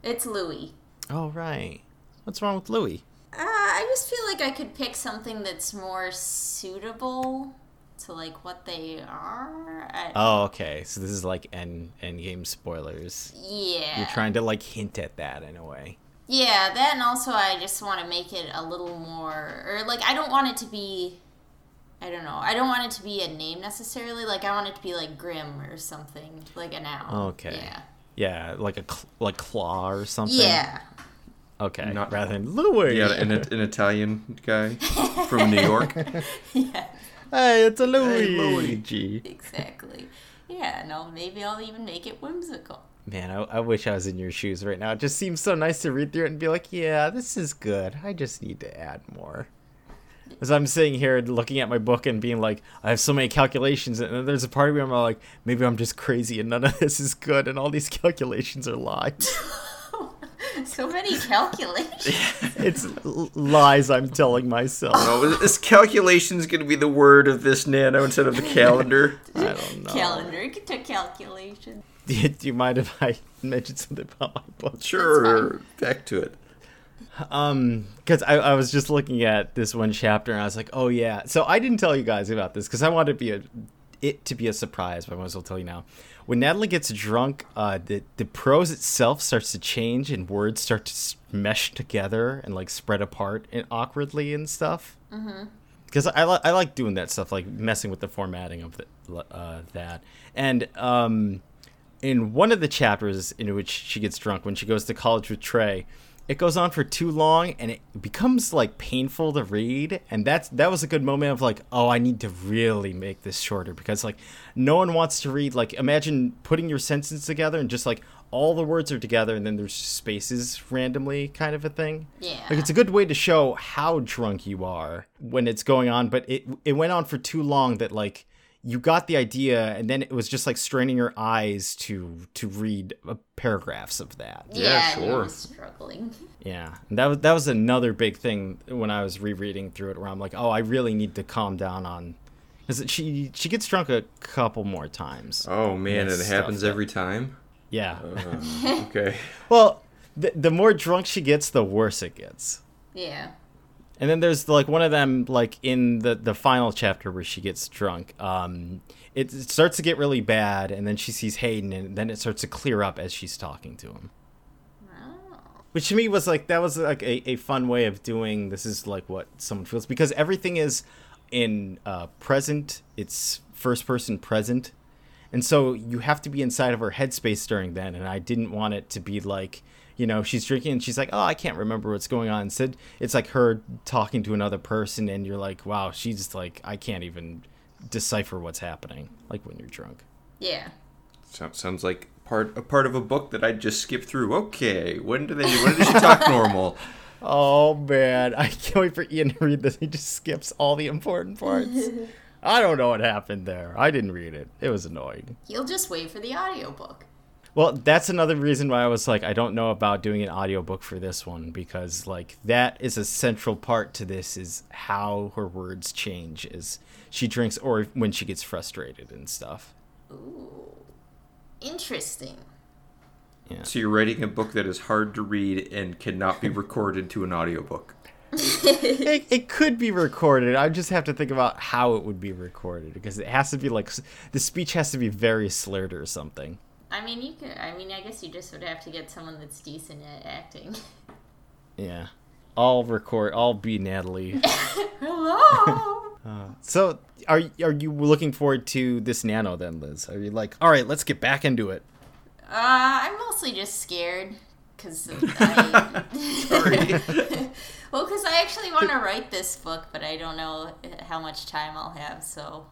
It's Louis. Oh right, what's wrong with Louis? Uh, I just feel like I could pick something that's more suitable to like what they are. I, Oh okay, so this is like end end game spoilers. yeah. You're trying to like hint at that in a way. Yeah, that and also I just want to make it a little more, or like I don't want it to be, I don't know, I don't want it to be a name necessarily. Like I want it to be like Grim or something, like a noun. Okay. Yeah. Yeah, like a cl- like claw or something. Yeah. Okay. Not- Rather than Louis. Yeah, an, an Italian guy from New York. yeah. Hey, it's a Louis. Louis. G. Exactly. Yeah. No, maybe I'll even make it whimsical. Man, I, I wish I was in your shoes right now. It just seems so nice to read through it and be like, yeah, this is good. I just need to add more. As I'm sitting here looking at my book and being like, I have so many calculations, and then there's a part of me where I'm like, maybe I'm just crazy and none of this is good, and all these calculations are lies. so many calculations. it's lies I'm telling myself. Oh, this calculation's gonna be the word of this nano instead of the calendar. I don't know. Calendar to calculation. Do you, do you mind if I mention something about my book? Sure, back to it. Um, because I, I was just looking at this one chapter and I was like, oh yeah. So I didn't tell you guys about this because I wanted to be a it to be a surprise, but I might as well tell you now. When Natalie gets drunk, uh, the the prose itself starts to change and words start to mesh together and like spread apart and awkwardly and stuff. Because I, li- I like doing that stuff, like messing with the formatting of the, uh, that. And um, in one of the chapters in which she gets drunk when she goes to college with Trey, it goes on for too long and it becomes like painful to read. And that's that was a good moment of like, oh, I need to really make this shorter because like no one wants to read. Like imagine putting your sentences together and just like all the words are together and then there's spaces randomly kind of a thing. Yeah. Like it's a good way to show how drunk you are when it's going on, but it it went on for too long that like you got the idea and then it was just like straining your eyes to to read uh, paragraphs of that. Yeah, and I sure. was struggling. Yeah. And that was that was another big thing when I was rereading through it where I'm like, "Oh, I really need to calm down on cuz she she gets drunk a couple more times. Oh man, That's it happens that- every time. Yeah. Uh, okay. well, the, the more drunk she gets, the worse it gets. Yeah. And then there's like one of them like in the the final chapter where she gets drunk. Um, it, it starts to get really bad, and then she sees Hayden, and then it starts to clear up as she's talking to him. Oh. Which to me was like that was like a, a fun way of doing. This is like what someone feels because everything is in uh, present. It's first person present, and so you have to be inside of her headspace during then. And I didn't want it to be like you know she's drinking and she's like oh I can't remember what's going on. Instead, it's like her talking to another person, and you're like wow she's like I can't even decipher what's happening like when you're drunk. Yeah. So, sounds like part a part of a book that I just skipped through. Okay, when do they? When does she talk normal? Oh man, I can't wait for Ian to read this. He just skips all the important parts. I don't know what happened there. I didn't read it. It was annoying. You'll just wait for the audiobook. Well, that's another reason why I was like, I don't know about doing an audiobook for this one because like that is a central part to this is how her words change as she drinks or when she gets frustrated and stuff. Ooh. Interesting. Yeah. So you're writing a book that is hard to read and cannot be recorded to an audiobook. It, it could be recorded. I just have to think about how it would be recorded because it has to be like the speech has to be very slurred or something. I mean, you could. I mean, I guess you just would have to get someone that's decent at acting. Yeah. I'll record. I'll be Natalie. Hello. So, are are you looking forward to this nano then, Liz? Are you like, all right, let's get back into it? Uh, I'm mostly just scared because I. well, because I actually want to write this book, but I don't know how much time I'll have, so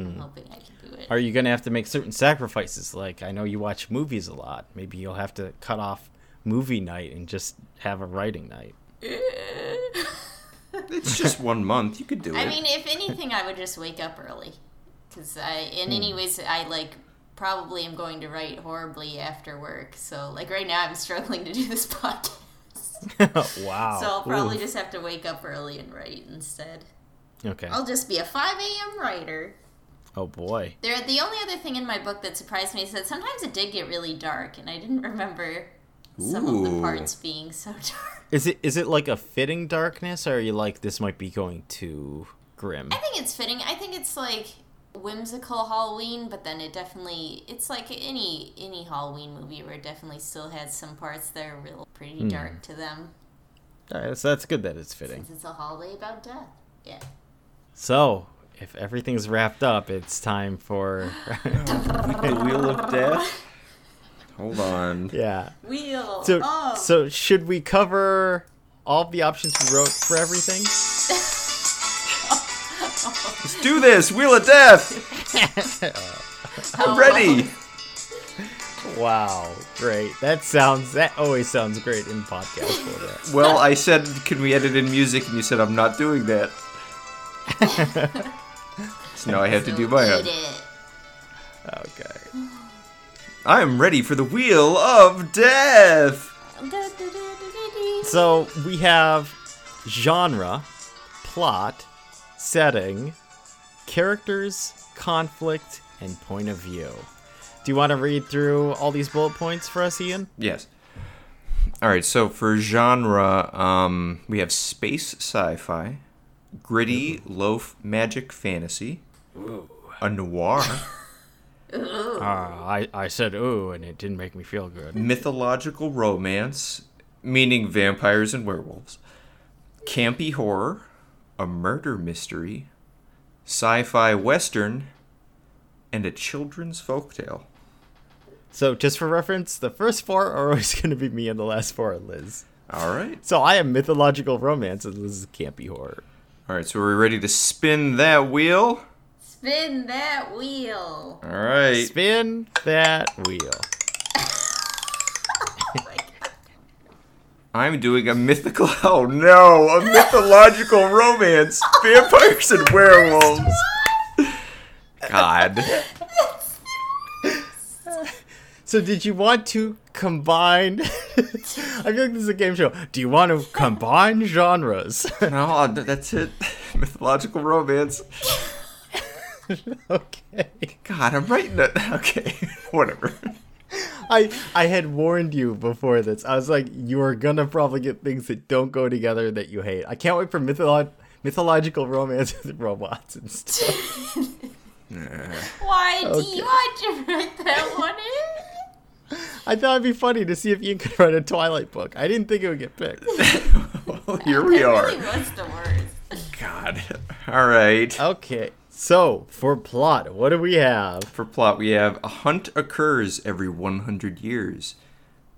I'm hmm. hoping I can do it. Are you gonna have to make certain sacrifices? Like, I know you watch movies a lot. Maybe you'll have to cut off movie night and just have a writing night. It's just one month. You could do it. I mean, if anything, I would just wake up early. Because I, in hmm. any ways, I like probably am going to write horribly after work. So, like right now, I'm struggling to do this podcast. wow. So I'll probably Ooh. just have to wake up early and write instead. okay. I'll just be a 5 a.m. writer. Oh boy. There, the only other thing in my book that surprised me is that sometimes it did get really dark, and I didn't remember some of the parts being so dark. Is it is it like a fitting darkness, or are you like this might be going too grim? I think it's fitting. I think it's like whimsical Halloween, but then it definitely it's like any any Halloween movie where it definitely still has some parts that are real pretty hmm. dark to them. All right, so that's good that it's fitting. Since it's a holiday about death. Yeah. So, if everything's wrapped up, it's time for the Wheel of Death. Hold on. yeah. Wheel. So oh. so should we cover all the options we wrote for everything? Let's do this. Wheel of Death. I'm ready. Wow, great. That sounds that always sounds great in podcast format. Well, I said, can we edit in music? And you said, I'm not doing that. So now I have to do my own. it. Okay. I'm ready for the Wheel of Death. So we have genre, plot, setting, characters, conflict, and point of view. Do you want to read through all these bullet points for us, Ian? Yes. All right. So for genre, um, we have space sci-fi, gritty low f- magic fantasy, a noir, Uh, I, I said ooh, and it didn't make me feel good. mythological romance, meaning vampires and werewolves, campy horror, a murder mystery, sci-fi western, and a children's folktale. So just for reference, the first four are always going to be me, and the last four are Liz. All right. So I am mythological romance, and Liz is campy horror. All right. So are we're ready to spin that wheel. Spin that wheel. All right. Spin that wheel. Oh I'm doing a mythical. Oh no, a mythological romance, vampires and werewolves. God. So did you want to combine? I feel like this is a game show. Do you want to combine genres? No, that's it. Mythological romance. okay. God, I'm writing it. Okay, whatever. I I had warned you before this. I was like, you are gonna probably get things that don't go together that you hate. I can't wait for mytholo- mythological romance with robots and stuff. Why do Okay. you want to write that one in? I thought it'd be funny to see if you could write a Twilight book. I didn't think it would get picked. Well, here we are. really was the worst. God. All right. Okay, so for plot, what do we have? For plot, we have a hunt occurs every 100 years.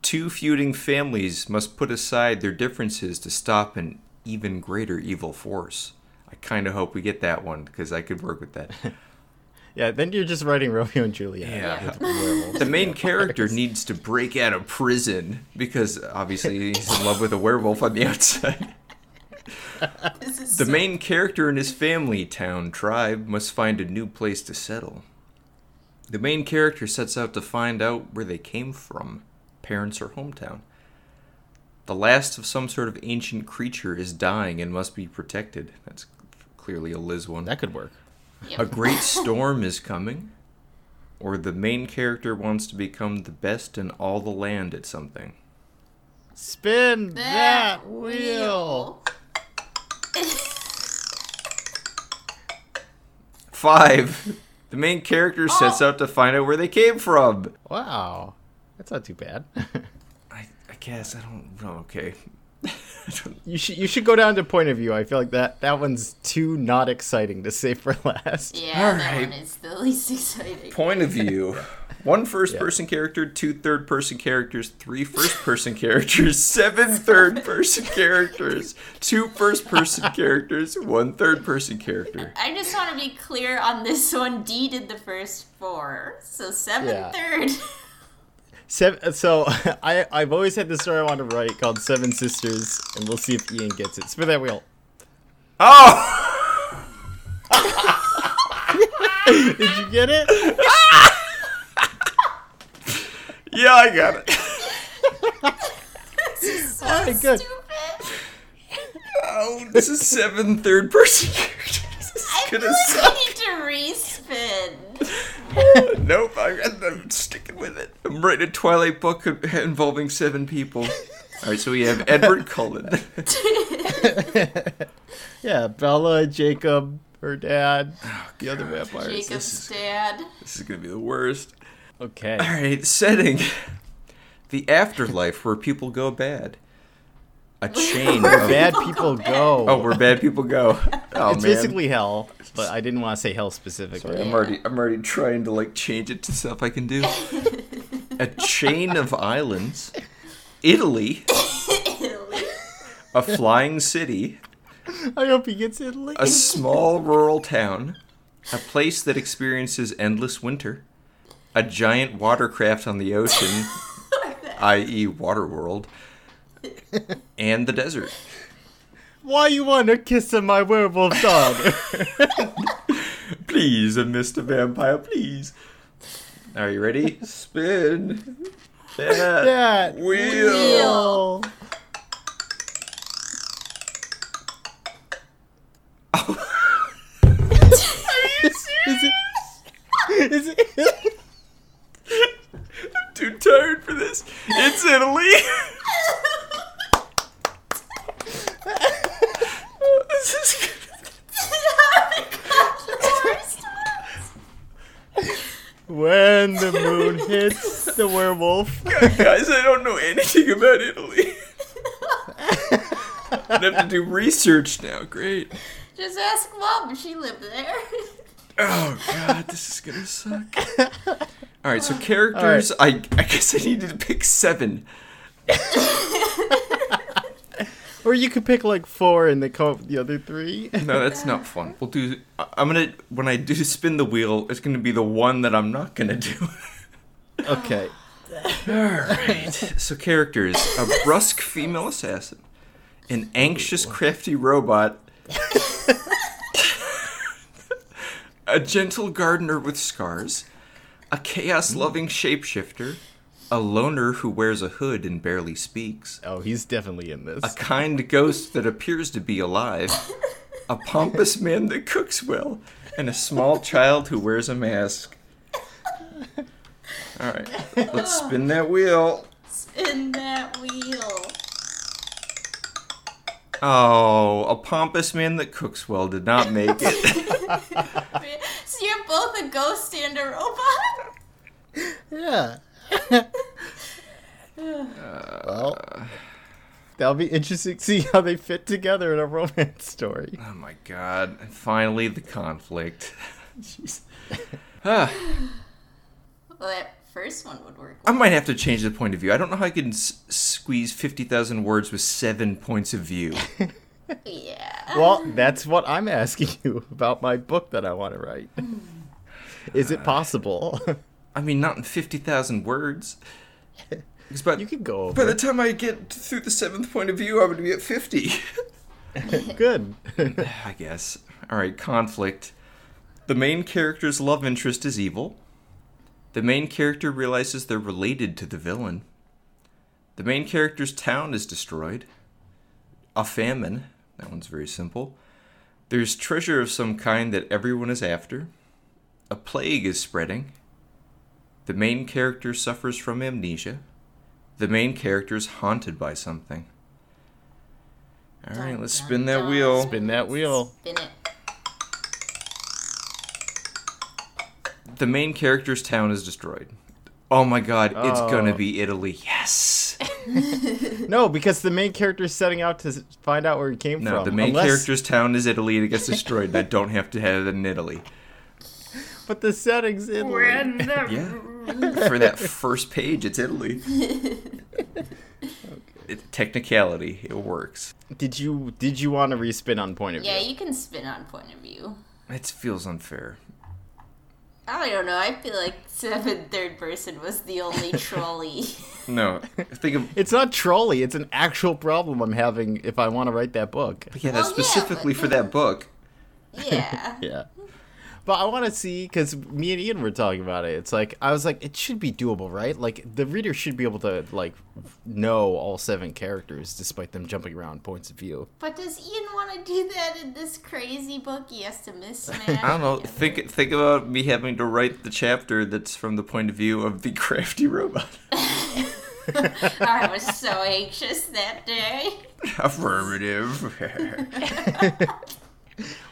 Two feuding families must put aside their differences to stop an even greater evil force. I kind of hope we get that one because I could work with that. Yeah, then you're just writing Romeo and Juliet. Yeah. The main character needs to break out of prison because obviously he's in love with a werewolf on the outside. This is The so- main character and his family, town, tribe must find a new place to settle. The main character sets out to find out where they came from, parents or hometown. The last of some sort of ancient creature is dying and must be protected. That's clearly a Liz one. That could work. Yep. A great storm is coming, or the main character wants to become the best in all the land at something. Spin that, wheel. Five. The main character oh. sets Oh. out to find out where they came from. Wow, that's not too bad. I, I guess I don't know. Okay. Don't- you should you should go down to point of view. I feel like that that one's too not exciting to save for last. Yeah, that Alright. one is the least exciting. Point of view. One first person character, two third person characters, three first person characters, seven third person characters, two first person characters, one third person character. I just want to be clear on this one. D did the first four, so seven Yeah. third. Seven, so I I've always had this story I want to write called Seven Sisters, and we'll see if Ian gets it. Spin that wheel. Oh! Did you get it? Yeah, I got it. so All right, good. stupid. Oh, this is seven third person characters. This is I feel gonna like suck. I need to respin. nope, I, I'm sticking with it. I'm writing a Twilight book involving seven people. All right, so we have Edward Cullen. Yeah, Bella, Jacob, her dad, oh, the other vampires. Jacob's dad. This is gonna be the worst. Okay. All right, setting the afterlife where people go bad. A chain Where of bad People people go go. oh, where bad people go. Oh it's man, basically hell, but I didn't want to say hell specifically. I'm already I'm already trying to like change it to stuff I can do. A chain of islands, Italy, Italy. a flying city, I hope he gets Italy. a small rural town, a place that experiences endless winter, a giant watercraft on the ocean, i.e., Waterworld, and the desert. Why you want to kiss my werewolf dog? Please, uh, Mr. Vampire, please. Are you ready? Spin that that wheel. wheel. Italy. this is When the moon hits the werewolf. guys. I don't know anything about Italy. I have to do research now. Great. Just ask mom. She lived there. Oh god, this is gonna suck. All right, so characters. I I guess I needed to pick seven. Or you could pick like four and then come up with the other three. No, that's not fun. We'll do. I'm gonna when I do spin the wheel, it's gonna be the one that I'm not gonna do. Okay. All right. So characters: a brusque female assassin, an anxious, crafty robot, a gentle gardener with scars, a chaos-loving shapeshifter, a loner who wears a hood and barely speaks, Oh, he's definitely in this. a kind ghost that appears to be alive, a pompous man that cooks well, and a small child who wears a mask. All right, let's spin that wheel. Spin that wheel. Oh, a pompous man that cooks well did not make it. So you're both a ghost and a robot? Yeah. well, that'll be interesting to see how they fit together in a romance story. oh my god! Finally, the conflict. Jeez. Ah. Well, that first one would work. I might have to change the point of view. I don't know how I can s- squeeze fifty thousand words with seven points of view. Yeah. Well, that's what I'm asking you about my book that I want to write. Hmm. Is it possible? I mean, not in fifty thousand words. 'Cause by, you can go by the time I get through the seventh point of view, I'm going to be at fifty. Good. I guess. All right, conflict. The main character's love interest is evil. The main character realizes they're related to the villain. The main character's town is destroyed. A famine. That one's very simple. There's treasure of some kind that everyone is after. A plague is spreading. The main character suffers from amnesia. The main character is haunted by something. All right, Dun, let's dun, spin that wheel. Spin that wheel. Spin it. The main character's town is destroyed. Oh my god, it's Oh. gonna be Italy. Yes! No, because the main character is setting out to find out where he came No, from. No, the main unless- character's town is Italy and it gets destroyed, and I don't have to have it in Italy. But the settings in. Yeah. For that first page, it's Italy. It, technicality, it works. Did you did you want to respin on point of view? Yeah, you can spin on point of view. It feels unfair. I don't know. I feel like seven third person was the only trolley. No, think of It's not trolley. It's an actual problem I'm having if I want to write that book. yeah, that's Well, yeah, specifically but- for that book. yeah. Yeah. But I want to see because me and Ian were talking about it. It's like I was like, it should be doable, right? Like the reader should be able to like know all seven characters despite them jumping around points of view. But does Ian want to do that in this crazy book? He has to mismatch. I don't know. together. Think think about me having to write the chapter that's from the point of view of the crafty robot. I was so anxious that day. Affirmative.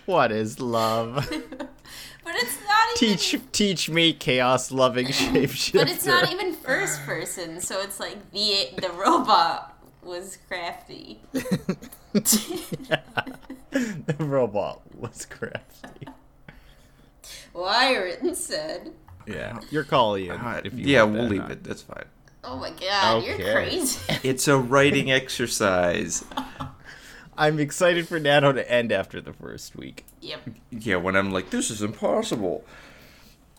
What is love? But it's not even. teach teach me chaos loving shapeshifter. But it's not even first person, so it's like the the robot was crafty. the robot was crafty. Wyron said, Yeah, your call, Ian. God, uh, if you yeah, we'll that, leave huh? it. That's fine. "Oh my god, Okay. you're crazy." It's a writing exercise. I'm excited for Nano to end after the first week. yep. Yeah, when I'm like, this is impossible.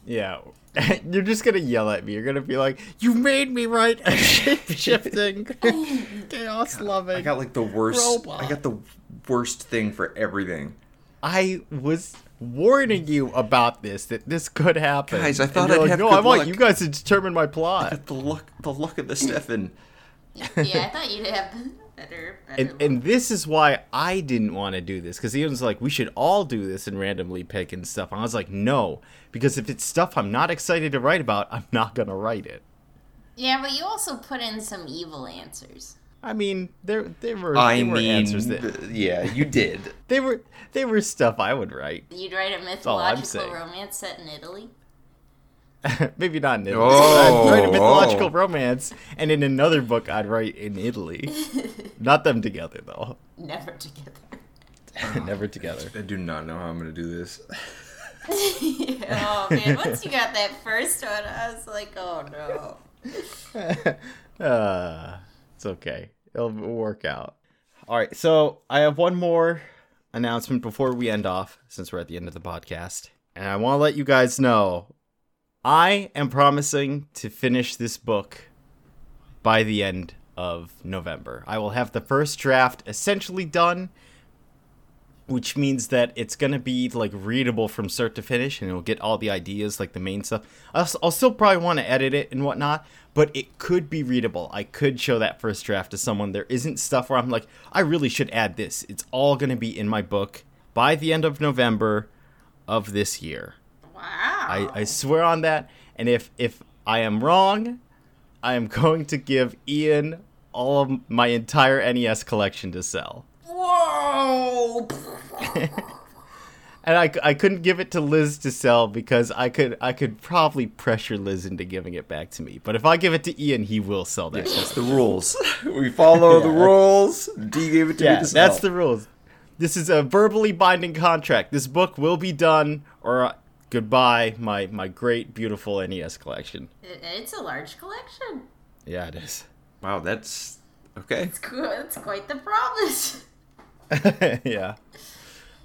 Yeah. You're just gonna yell at me. You're gonna be like, "You made me write a shape shifting, chaos oh loving." I got like the worst. Robot. I got the worst thing for everything. I was warning you about this that this could happen. Guys, I And thought I'd like, have No, good I want luck." you guys to determine my plot. Got the luck. The luck of the Stefan. Yeah, I thought you'd have better. better And, and this is why I didn't want to do this because he was like, we should all do this and randomly pick and stuff. And I was like, no, because if it's stuff I'm not excited to write about, I'm not gonna write it. yeah, but you also put in some evil answers. I mean, there there were I there were answers that th- yeah, you did. they were they were stuff I would write. You'd write a mythological romance set in Italy. Maybe not in Italy. Oh, I'd write a mythological oh. romance, and in another book, I'd write in Italy. not them together though. Never together. Never together. I do not know how I'm gonna do this. oh man, once you got that first one, I was like, oh no. uh, it's okay. It'll work out. All right. So I have one more announcement before we end off, since we're at the end of the podcast, and I want to let you guys know I am promising to finish this book by the end of November. I will have the first draft essentially done, which means that it's gonna be like readable from start to finish, and it'll get all the ideas, like the main stuff. I'll, I'll still probably want to edit it and whatnot, but it could be readable. I could show that first draft to someone. There isn't stuff where I'm like, I really should add this. It's all gonna be in my book by the end of November of this year. Wow. I, I swear on that. And if if I am wrong, I am going to give Ian all of my entire NES collection to sell. Whoa! And I, I couldn't give it to Liz to sell because I could I could probably pressure Liz into giving it back to me. But if I give it to Ian, he will sell that. That's the rules. We follow the rules. D gave it to yeah, me to sell. that's the rules. This is a verbally binding contract. This book will be done, or uh, goodbye, my my great beautiful NES collection. It's a large collection. Yeah, it is. Wow, that's okay. It's qu- It's quite the promise. yeah.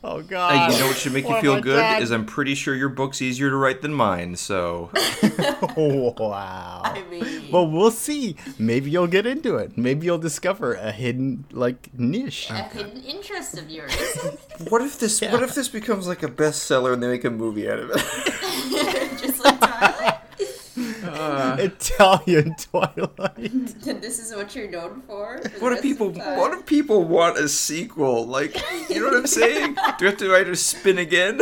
Oh God! Hey, you know what should make you feel good God. is I'm pretty sure your book's easier to write than mine. So wow. I mean, Well, we'll see. Maybe you'll get into it. Maybe you'll discover a hidden like niche. a hidden interest of yours. what if this? Yeah. What if this becomes like a bestseller and they make a movie out of it? Just like Twilight. Italian Twilight. this is what you're known for. for What do people? What if people want a sequel? Like, you know what I'm saying? Do you have to write a spin again?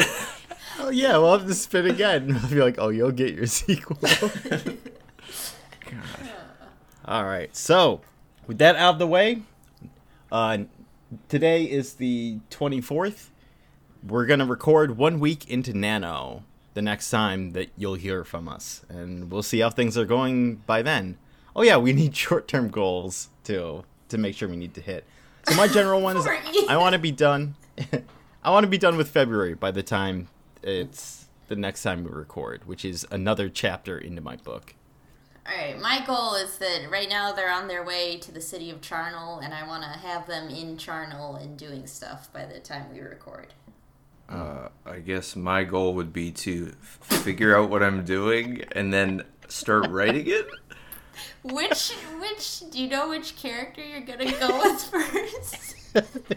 Oh yeah, we'll have to spin again. I'll be like, oh, you'll get your sequel. All right. So, with that out of the way, uh, today is the 24th. We're gonna record one week into Nano. The next time that you'll hear from us, and we'll see how things are going by then. Oh yeah, we need short-term goals too to make sure we need to hit. So my general one is I want to be done. I want to be done with February by the time it's the next time we record, which is another chapter into my book. Alright, my goal is that right now they're on their way to the city of Charnel, and I want to have them in Charnel and doing stuff by the time we record. Uh, I guess my goal would be to figure out what I'm doing and then start writing it. Which, which, do you know which character you're gonna go with first?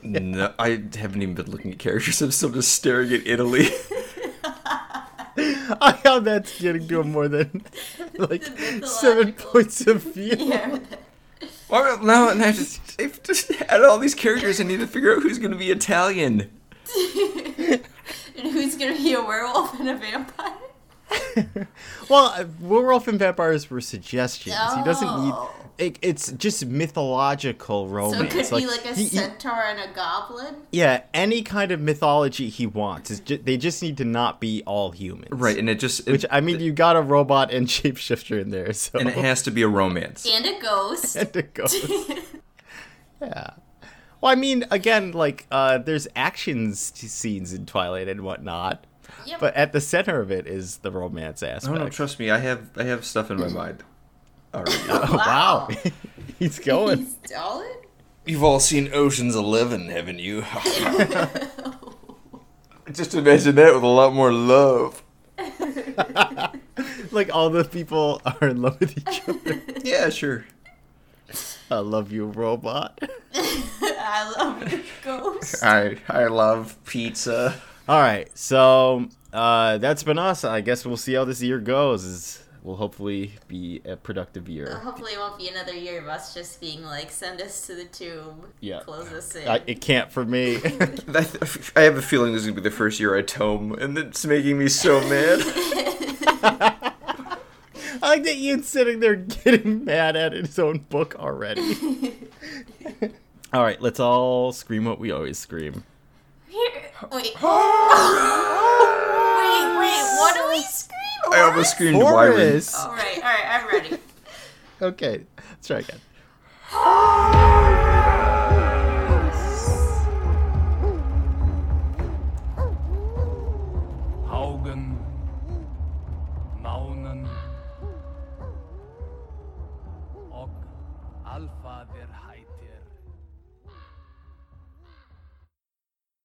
No, I haven't even been looking at characters. I'm still just staring at Italy. I how that's getting to a more than like seven points of view. yeah. well, now and I just, I've just added all these characters. I need to figure out who's going to be Italian. and who's gonna be a werewolf and a vampire? Well, uh, werewolf and vampires were suggestions. He doesn't need. Oh. It, it's just mythological So romance. it could be like a he- he- centaur and a goblin. yeah, any kind of mythology he wants. It's ju- they just need to not be all humans. Right, and it just, it, Which I mean, you got a robot and shapeshifter in there, so and it has to be a romance. And a ghost. and a ghost. yeah. Well, I mean, again, like uh, there's action scenes in Twilight and whatnot, Yep. but at the center of it is the romance aspect. No, no, trust me. I have, I have stuff in my mind. Already. Oh, wow, he's going. He's solid. You've all seen Ocean's Eleven, haven't you? Just imagine that with a lot more love. like all the people are in love with each other. Yeah, sure. I love you, robot. I love you, ghost. I I love pizza. All right, so uh, that's been us. I guess we'll see how this year goes. Is will hopefully be a productive year. Hopefully, it won't be another year of us just being like, send us to the tomb, Yeah. close us in. I, it can't for me. I, I have a feeling this is gonna be the first year I tome, and it's making me so mad. I like that Ian's sitting there getting mad at his own book already. all right, let's all scream what we always scream. Here, wait. wait, wait, what do we scream? I almost screamed Wyron. Horace. All right, all right, I'm ready. Okay, let's try again.